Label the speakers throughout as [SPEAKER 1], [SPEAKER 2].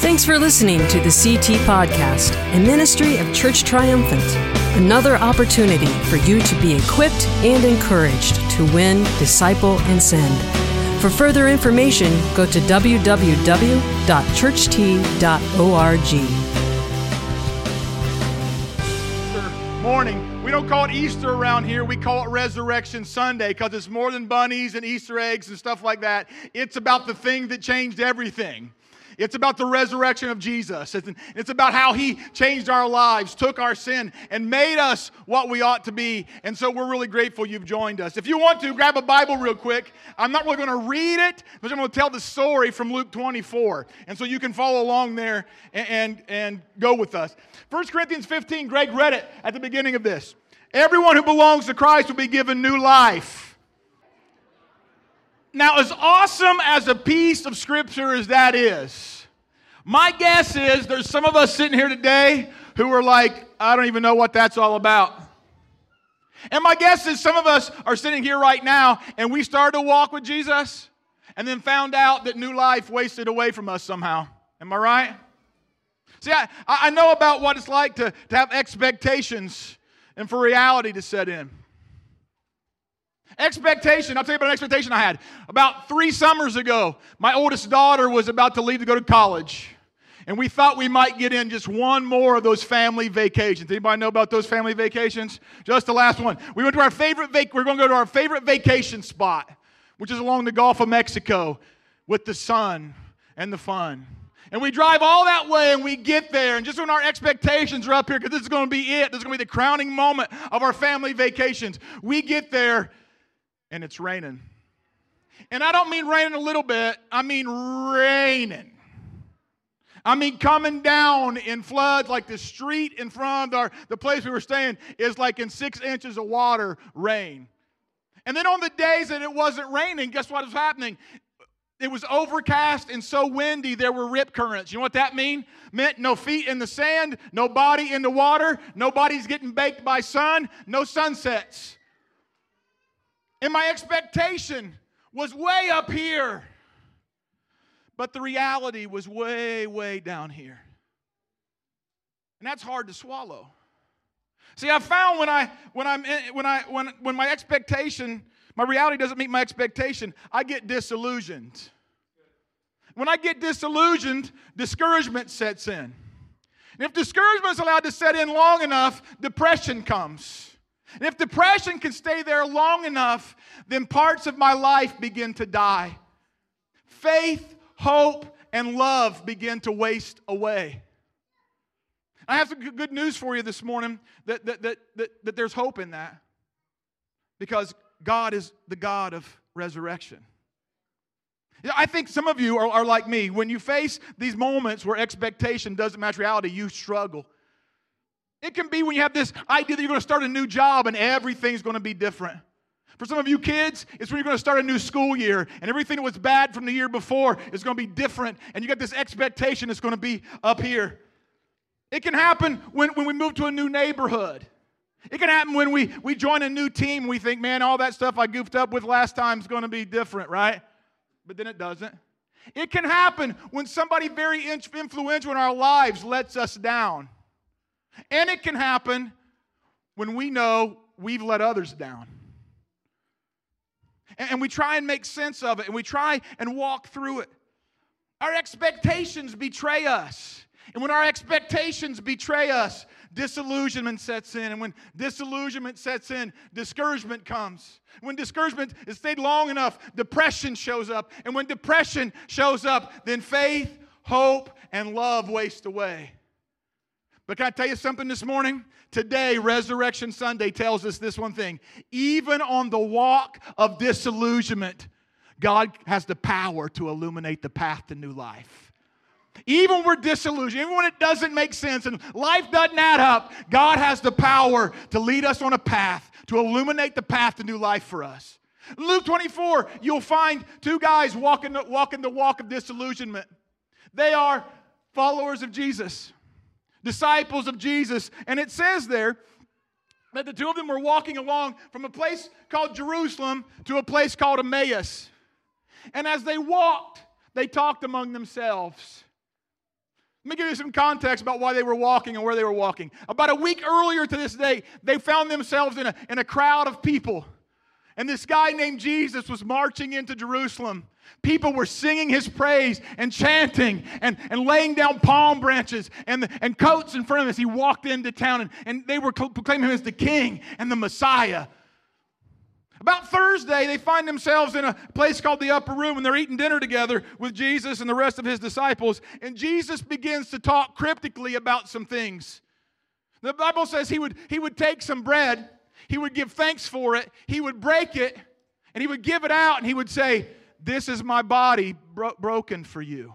[SPEAKER 1] Thanks for listening to the CT Podcast, a ministry of Church Triumphant. Another opportunity for you to be equipped and encouraged to win, disciple, and send. For further information, go to www.churcht.org.
[SPEAKER 2] Morning. We don't call it Easter around here. We call it Resurrection Sunday because it's more than bunnies and Easter eggs and stuff like that. It's about the thing that changed everything. It's about the resurrection of Jesus. It's about how he changed our lives, took our sin, and made us what we ought to be. And so we're really grateful you've joined us. If you want to, grab a Bible real quick. I'm not really going to read it, but I'm going to tell the story from Luke 24. And so you can follow along there and, and, and go with us. 1 Corinthians 15, Greg read it at the beginning of this. Everyone who belongs to Christ will be given new life. Now, as awesome as a piece of scripture as that is, my guess is there's some of us sitting here today who are like, I don't even know what that's all about. And my guess is some of us are sitting here right now and we started to walk with Jesus and then found out that new life wasted away from us somehow. Am I right? See, I, I know about what it's like to, to have expectations and for reality to set in. Expectation. I'll tell you about an expectation I had. About three summers ago, my oldest daughter was about to leave to go to college. And we thought we might get in just one more of those family vacations. Anybody know about those family vacations? Just the last one. We went to our favorite vac- we're going to go to our favorite vacation spot, which is along the Gulf of Mexico with the sun and the fun. And we drive all that way and we get there. And just when our expectations are up here, because this is going to be it, this is going to be the crowning moment of our family vacations, we get there and it's raining. And I don't mean raining a little bit, I mean raining. I mean, coming down in floods, like the street in front of our, the place we were staying is like in six inches of water, rain. And then on the days that it wasn't raining, guess what was happening? It was overcast and so windy, there were rip currents. You know what that mean? Meant no feet in the sand, no body in the water, nobody's getting baked by sun, no sunsets. And my expectation was way up here. But the reality was way, way down here. And that's hard to swallow. See, I found when I when I'm in, when I when when my expectation, my reality doesn't meet my expectation, I get disillusioned. When I get disillusioned, discouragement sets in. And if discouragement is allowed to set in long enough, depression comes. And if depression can stay there long enough, then parts of my life begin to die. Faith, hope, and love begin to waste away. I have some good news for you this morning that, that, that, that, that there's hope in that because God is the God of resurrection. I think some of you are, are like me. When you face these moments where expectation doesn't match reality, you struggle. It can be when you have this idea that you're going to start a new job and everything's going to be different. For some of you kids, it's when you're going to start a new school year and everything that was bad from the year before is going to be different and you got this expectation it's going to be up here. It can happen when, when we move to a new neighborhood. It can happen when we, we join a new team. We think, man, all that stuff I goofed up with last time is going to be different, right? But then it doesn't. It can happen when somebody very influential in our lives lets us down. And it can happen when we know we've let others down. And we try and make sense of it, and we try and walk through it. Our expectations betray us. And when our expectations betray us, disillusionment sets in. And when disillusionment sets in, discouragement comes. When discouragement is stayed long enough, depression shows up. And when depression shows up, then faith, hope, and love waste away. But can I tell you something this morning? Today, Resurrection Sunday tells us this one thing. Even on the walk of disillusionment, God has the power to illuminate the path to new life. Even when we're disillusioned, even when it doesn't make sense and life doesn't add up, God has the power to lead us on a path, to illuminate the path to new life for us. Luke 24, you'll find two guys walking, walking the walk of disillusionment. They are followers of Jesus disciples of Jesus. And it says there that the two of them were walking along from a place called Jerusalem to a place called Emmaus. And as they walked, they talked among themselves. Let me give you some context about why they were walking and where they were walking. About a week earlier to this day, they found themselves in a, in a crowd of people. And this guy named Jesus was marching into Jerusalem. People were singing his praise and chanting and, and laying down palm branches and, and coats in front of him as he walked into town. And, and they were proclaiming him as the king and the Messiah. About Thursday, they find themselves in a place called the upper room and they're eating dinner together with Jesus and the rest of his disciples. And Jesus begins to talk cryptically about some things. The Bible says he would, he would take some bread, he would give thanks for it, he would break it, and he would give it out, and he would say, This is my body bro- broken for you.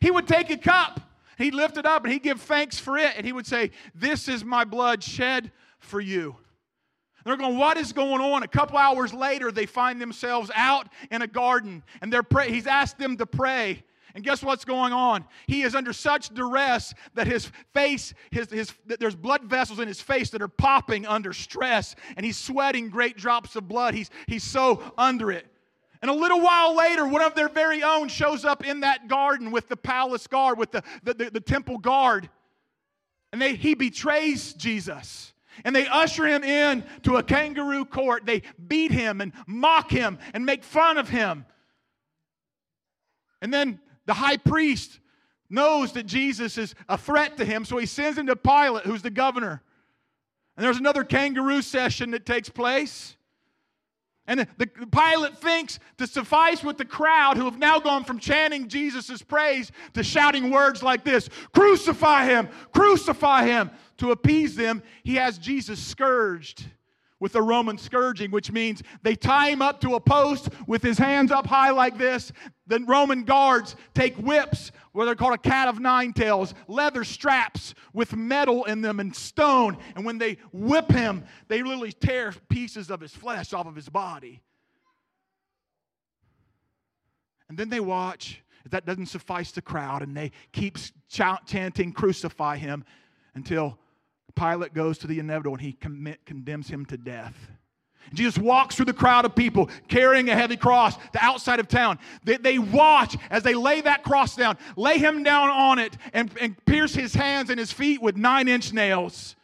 [SPEAKER 2] He would take a cup, he'd lift it up, and he'd give thanks for it, and he would say, This is my blood shed for you. They're going, what is going on? A couple hours later, they find themselves out in a garden, and they're pray- he's asked them to pray. And guess what's going on? He is under such duress that his face, his, his, there's blood vessels in his face that are popping under stress, and he's sweating great drops of blood. He's, he's so under it. And a little while later, one of their very own shows up in that garden with the palace guard, with the, the, the, the temple guard. And they, he betrays Jesus. And they usher him in to a kangaroo court. They beat him and mock him and make fun of him. And then the high priest knows that Jesus is a threat to him, so he sends him to Pilate, who's the governor. And there's another kangaroo session that takes place. And the, the, Pilate thinks to suffice with the crowd who have now gone from chanting Jesus' praise to shouting words like this Crucify him! Crucify him! To appease them, he has Jesus scourged with a Roman scourging, which means they tie him up to a post with his hands up high like this. The Roman guards take whips, what they're called a cat of nine tails, leather straps with metal in them and stone. And when they whip him, they literally tear pieces of his flesh off of his body. And then they watch. If that doesn't suffice the crowd, and they keep chanting, Crucify him, until Pilate goes to the inevitable and he condemns him to death. Jesus walks through the crowd of people carrying a heavy cross to outside of town. They, they, watch as they lay that cross down, lay him down on it, and, and pierce his hands and his feet with nine inch nails.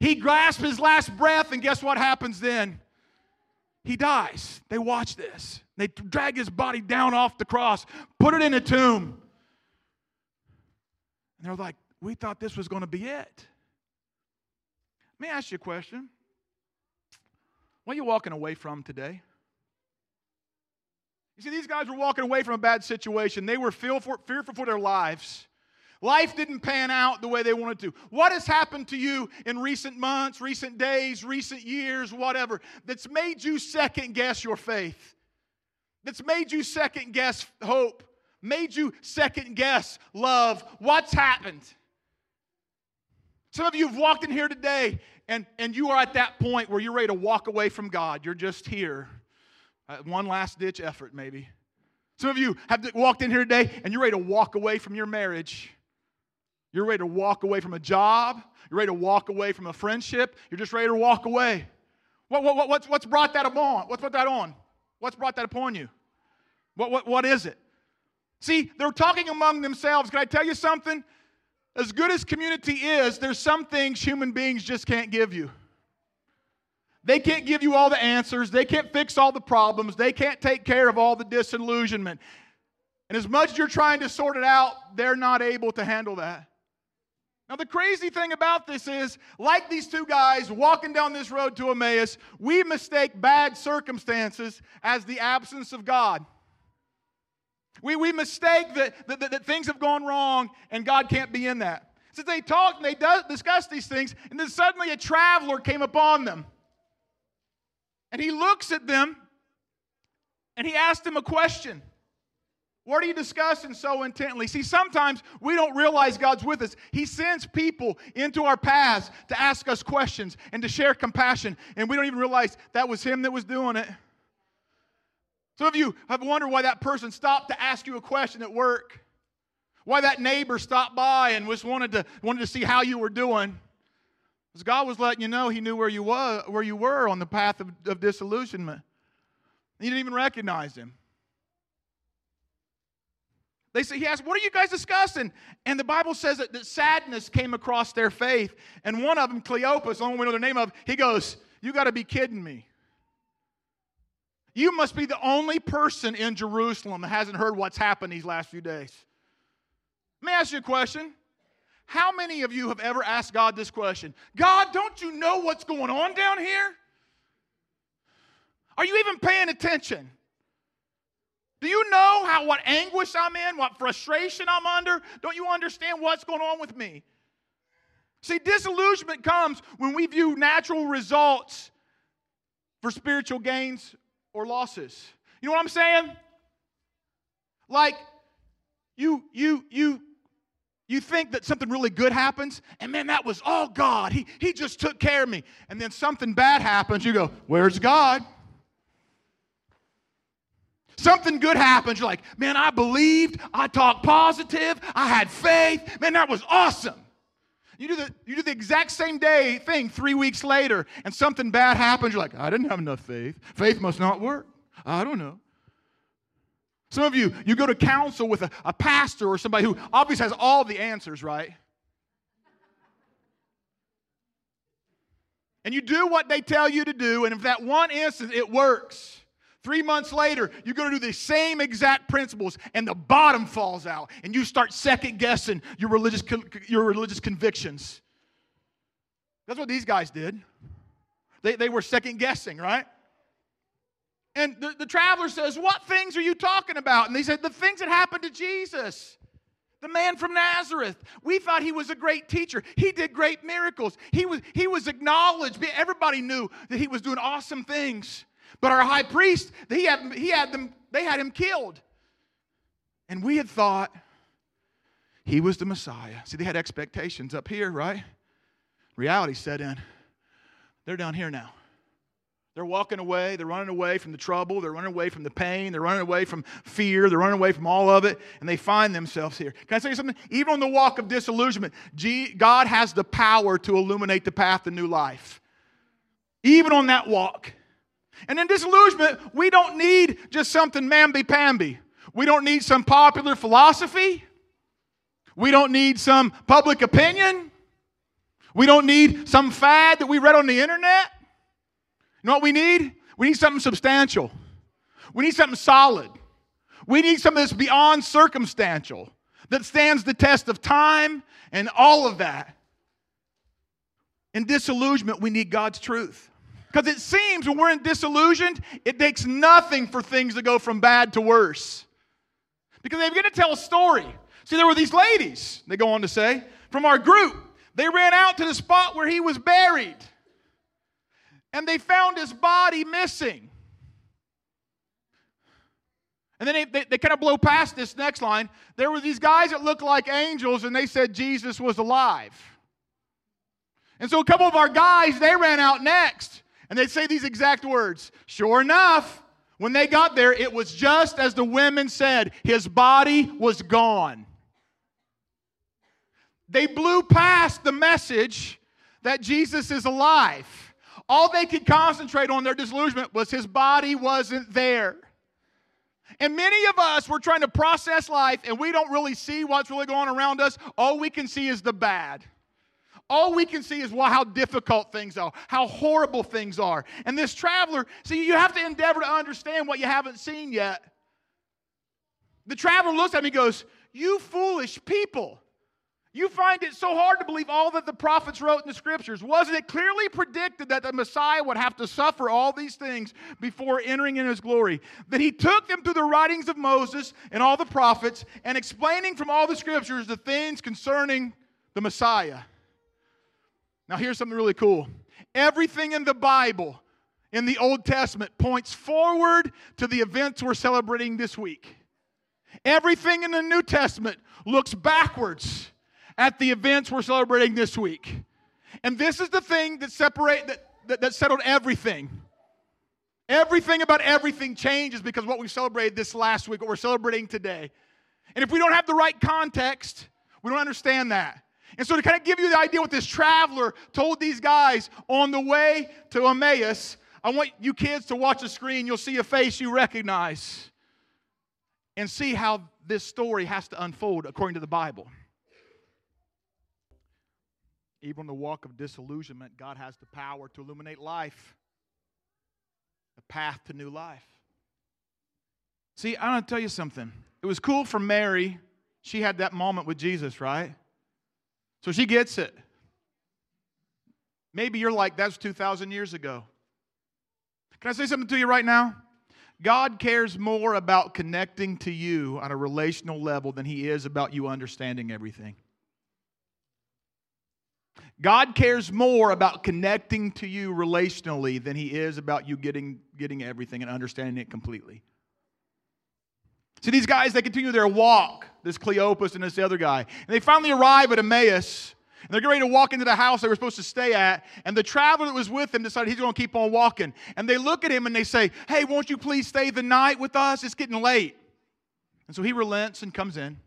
[SPEAKER 2] He grasps his last breath, and guess what happens then? He dies. They watch this. They drag his body down off the cross, put it in a tomb. And they're like, We thought this was going to be it. Let me ask you a question. What are you walking away from today? You see, these guys were walking away from a bad situation. They were fearful for their lives. Life didn't pan out the way they wanted to. What has happened to you in recent months, recent days, recent years, whatever, that's made you second guess your faith? That's made you second guess hope? Made you second guess love? What's happened? Some of you have walked in here today and, and you are at that point where you're ready to walk away from God. You're just here. Uh, one last ditch effort, maybe. Some of you have walked in here today and you're ready to walk away from your marriage. You're ready to walk away from a job. You're ready to walk away from a friendship. You're just ready to walk away. What, what, what's, what's brought that upon? What's put that on? What's brought that upon you? What, what, what is it? See, they're talking among themselves. Can I tell you something? As good as community is, there's some things human beings just can't give you. They can't give you all the answers. They can't fix all the problems. They can't take care of all the disillusionment. And as much as you're trying to sort it out, they're not able to handle that. Now, the crazy thing about this is, like these two guys walking down this road to Emmaus, we mistake bad circumstances as the absence of God. We, we mistake that, that, that, that things have gone wrong and God can't be in that. So they talked and they do, discussed these things, and then suddenly a traveler came upon them. And he looks at them and he asked them a question. What are you discussing so intently? See, sometimes we don't realize God's with us. He sends people into our paths to ask us questions and to share compassion, and we don't even realize that was Him that was doing it. Some of you have wondered why that person stopped to ask you a question at work. Why that neighbor stopped by and just wanted to, wanted to see how you were doing. Because God was letting you know He knew where you, was, where you were on the path of, of disillusionment. You didn't even recognize Him. they say, he asked, What are you guys discussing? And the Bible says that, that sadness came across their faith. And one of them, Cleopas, the only we know the name of, he goes, You got to be kidding me. You must be the only person in Jerusalem that hasn't heard what's happened these last few days. Let me ask you a question. How many of you have ever asked God this question? God, don't you know what's going on down here? Are you even paying attention? Do you know how what anguish I'm in, what frustration I'm under? Don't you understand what's going on with me? See, disillusionment comes when we view natural results for spiritual gains or losses. You know what I'm saying? Like you you you you think that something really good happens, and man, that was all God. He, he just took care of me. And then something bad happens, you go, Where's God? Something good happens, you're like, Man, I believed, I talked positive, I had faith. Man, that was awesome. You do the, you do the exact same day thing three weeks later, and something bad happens, you're like, I didn't have enough faith. Faith must not work. I don't know. Some of you, you go to counsel with a, a pastor or somebody who obviously has all the answers, right? And you do what they tell you to do, and if that one instance it works, three months later, you go to do the same exact principles, and the bottom falls out, and you start second guessing your religious, your religious convictions. That's what these guys did. They, they were second guessing, right? And the, the traveler says, What things are you talking about? And they said, The things that happened to Jesus. The man from Nazareth. We thought he was a great teacher. He did great miracles. He was, he was acknowledged. Everybody knew that he was doing awesome things. But our high priest, he had, he had them, they had him killed. And we had thought he was the Messiah. See, they had expectations up here, right? Reality set in. They're down here now. They're walking away. They're running away from the trouble. They're running away from the pain. They're running away from fear. They're running away from all of it. And they find themselves here. Can I say something? Even on the walk of disillusionment, God has the power to illuminate the path to new life. Even on that walk. And in disillusionment, we don't need just something mamby pamby. We don't need some popular philosophy. We don't need some public opinion. We don't need some fad that we read on the internet. You know what we need? We need something substantial. We need something solid. We need something that's beyond circumstantial, that stands the test of time and all of that. In disillusionment, we need God's truth. Because it seems when we're in disillusioned, it takes nothing for things to go from bad to worse. Because they're going to tell a story. See, there were these ladies, they go on to say, from our group. They ran out to the spot where he was buried and they found his body missing. And then they, they, they, kind of blow past this next line. There were these guys that looked like angels, and they said Jesus was alive. And so a couple of our guys, they ran out next, and they'd say these exact words. Sure enough, when they got there, it was just as the women said his body was gone. They blew past the message that Jesus is alive. All they could concentrate on their disillusionment was his body wasn't there. And many of us, we're trying to process life and we don't really see what's really going on around us. All we can see is the bad. All we can see is well, how difficult things are, how horrible things are. And this traveler, see, you have to endeavor to understand what you haven't seen yet. The traveler looks at me and goes, You foolish people. You find it so hard to believe all that the prophets wrote in the scriptures. Wasn't it clearly predicted that the Messiah would have to suffer all these things before entering in his glory? That he took them through the writings of Moses and all the prophets and explaining from all the scriptures the things concerning the Messiah. Now, here's something really cool. Everything in the Bible, in the Old Testament, points forward to the events we're celebrating this week. Everything in the New Testament looks backwards at the events we're celebrating this week. And this is the thing that separate that, that, that settled everything. Everything about everything changes because what we celebrated this last week, what we're celebrating today. And if we don't have the right context, we don't understand that. And so, to kind of give you the idea what this traveler told these guys on the way to Emmaus, I want you kids to watch the screen. You'll see a face you recognize. and see how this story has to unfold according to the Bible. Even on the walk of disillusionment, God has the power to illuminate life, a path to new life. See, I want to tell you something. It was cool for Mary. She had that moment with Jesus, right? So she gets it. Maybe you're like, that's 2,000 years ago. Can I say something to you right now? God cares more about connecting to you on a relational level than He is about you understanding everything. God cares more about connecting to you relationally than He is about you getting, getting everything and understanding it completely. See, these guys, they continue their walk, this Cleopas and this other guy. And they finally arrive at Emmaus. And they're getting ready to walk into the house they were supposed to stay at. And the traveler that was with them decided he's going to keep on walking. And they look at him and they say, Hey, won't you please stay the night with us? It's getting late. And so he relents and comes in.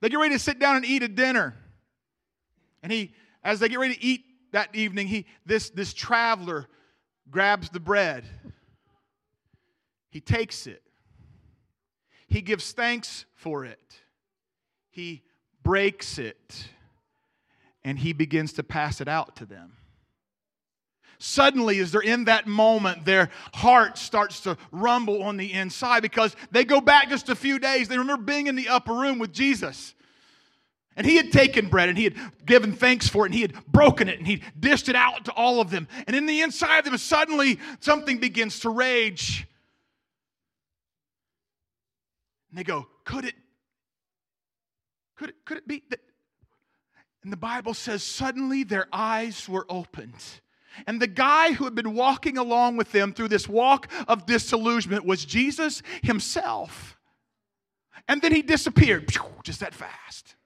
[SPEAKER 2] They get ready to sit down and eat a dinner. And he, as they get ready to eat that evening, he, this, this traveler grabs the bread. He takes it. He gives thanks for it. He breaks it and he begins to pass it out to them. Suddenly, as they're in that moment, their heart starts to rumble on the inside because they go back just a few days. They remember being in the upper room with Jesus. And he had taken bread and he had given thanks for it and he had broken it and he'd dished it out to all of them. And in the inside of them, suddenly something begins to rage. And they go, Could it, could it, could it be that and the Bible says, suddenly their eyes were opened. And the guy who had been walking along with them through this walk of disillusionment was Jesus himself. And then he disappeared just that fast.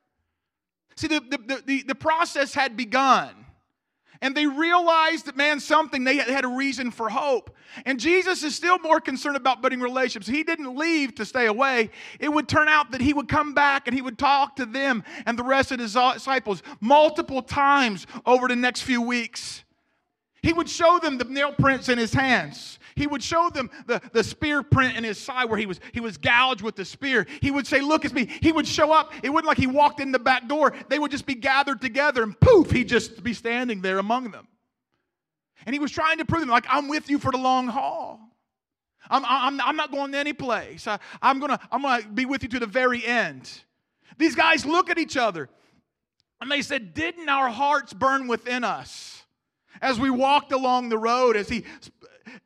[SPEAKER 2] See, the, the, the, the process had begun and they realized that, man, something, they had a reason for hope. And Jesus is still more concerned about building relationships. He didn't leave to stay away. It would turn out that he would come back and he would talk to them and the rest of his disciples multiple times over the next few weeks. He would show them the nail prints in his hands. He would show them the, the spear print in his side where he was, he was gouged with the spear. He would say, Look at me. He would show up. It wasn't like he walked in the back door. They would just be gathered together and poof, he'd just be standing there among them. And he was trying to prove them, like, I'm with you for the long haul. I'm, I'm, I'm not going to any place. I, I'm going to I'm gonna be with you to the very end. These guys look at each other and they said, Didn't our hearts burn within us? as we walked along the road, as he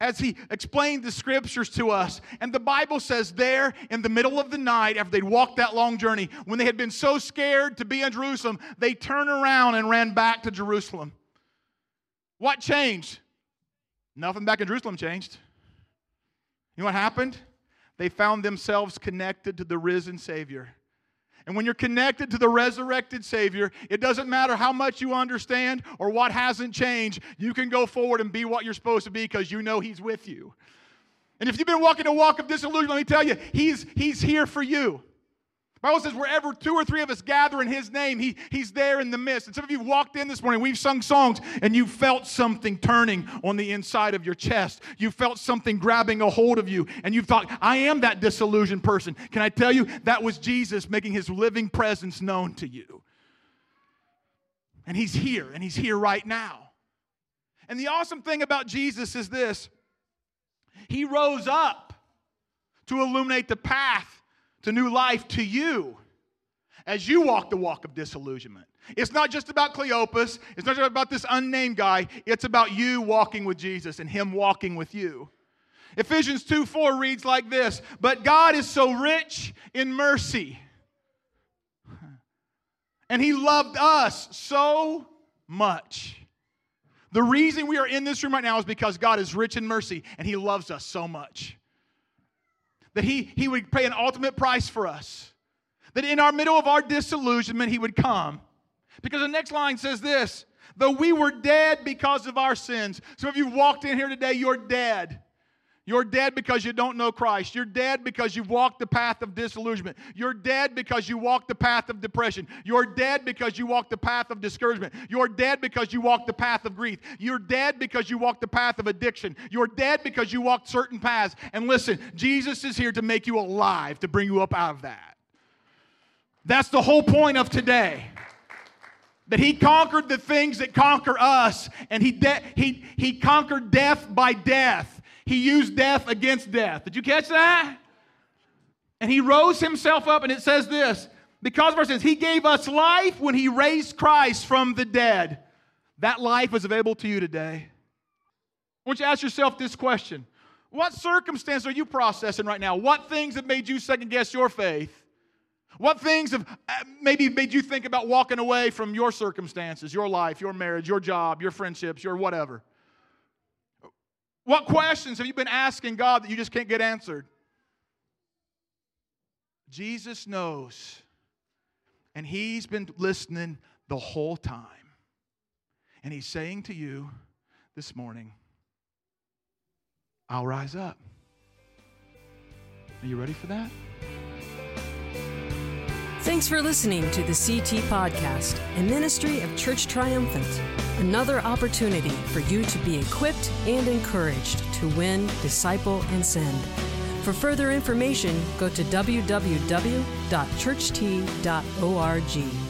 [SPEAKER 2] as he explained the scriptures to us. And the Bible says, there in the middle of the night, after they'd walked that long journey, when they had been so scared to be in Jerusalem, they turned around and ran back to Jerusalem. What changed? Nothing back in Jerusalem changed. You know what happened? They found themselves connected to the risen Savior. And when you're connected to the resurrected Savior, it doesn't matter how much you understand or what hasn't changed. You can go forward and be what you're supposed to be because you know He's with you. And if you've been walking a walk of disillusion, let me tell you, He's, he's here for you. Bible says, wherever two or three of us gather in His name, he, He's there in the midst. And some of you walked in this morning, we've sung songs, and you felt something turning on the inside of your chest. You felt something grabbing a hold of you, and you thought, I am that disillusioned person. Can I tell you, that was Jesus making His living presence known to you. And He's here, and He's here right now. And the awesome thing about Jesus is this He rose up to illuminate the path to new life to you as you walk the walk of disillusionment. It's not just about Cleopas, it's not just about this unnamed guy, it's about you walking with Jesus and him walking with you. Ephesians 2 4 reads like this But God is so rich in mercy, and he loved us so much. The reason we are in this room right now is because God is rich in mercy and he loves us so much that he, he would pay an ultimate price for us. That in our middle of our disillusionment, he would come. Because the next line says this though we were dead because of our sins. Some of you walked in here today, you're dead. You're dead because you don't know Christ. You're dead because you've walked the path of disillusionment. You're dead because you walked the path of depression. You're dead because you walked the path of discouragement. You're dead because you walked the path of grief. You're dead because you walked the path of addiction. You're dead because you walked certain paths. And listen, Jesus is here to make you alive, to bring you up out of that. That's the whole point of today that he conquered the things that conquer us and he, de- he, he conquered death by death he used death against death. Did you catch that? And he rose himself up, and it says this because verse says, He gave us life when He raised Christ from the dead. That life is available to you today. I want you to ask yourself this question What circumstance are you processing right now? What things have made you second guess your faith? What things have uh, maybe made you think about walking away from your circumstances, your life, your marriage, your job, your friendships, your whatever? What questions have you been asking God that you just can't get answered? Jesus knows, and He's been listening the whole time. And He's saying to you this morning, I'll rise up. Are you ready for that?
[SPEAKER 1] Thanks for listening to the CT Podcast, a ministry of Church Triumphant. Another opportunity for you to be equipped and encouraged to win, disciple, and send. For further information, go to www.churcht.org.